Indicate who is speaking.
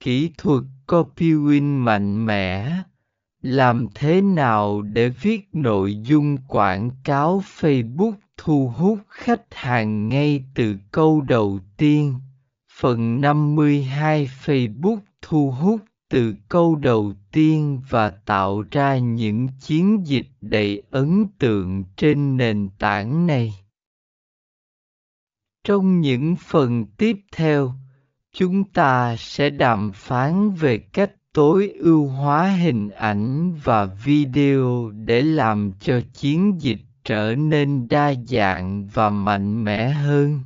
Speaker 1: kỹ thuật copywin mạnh mẽ. Làm thế nào để viết nội dung quảng cáo facebook thu hút khách hàng ngay từ câu đầu tiên? Phần 52 facebook thu hút từ câu đầu tiên và tạo ra những chiến dịch đầy ấn tượng trên nền tảng này. Trong những phần tiếp theo chúng ta sẽ đàm phán về cách tối ưu hóa hình ảnh và video để làm cho chiến dịch trở nên đa dạng và mạnh mẽ hơn.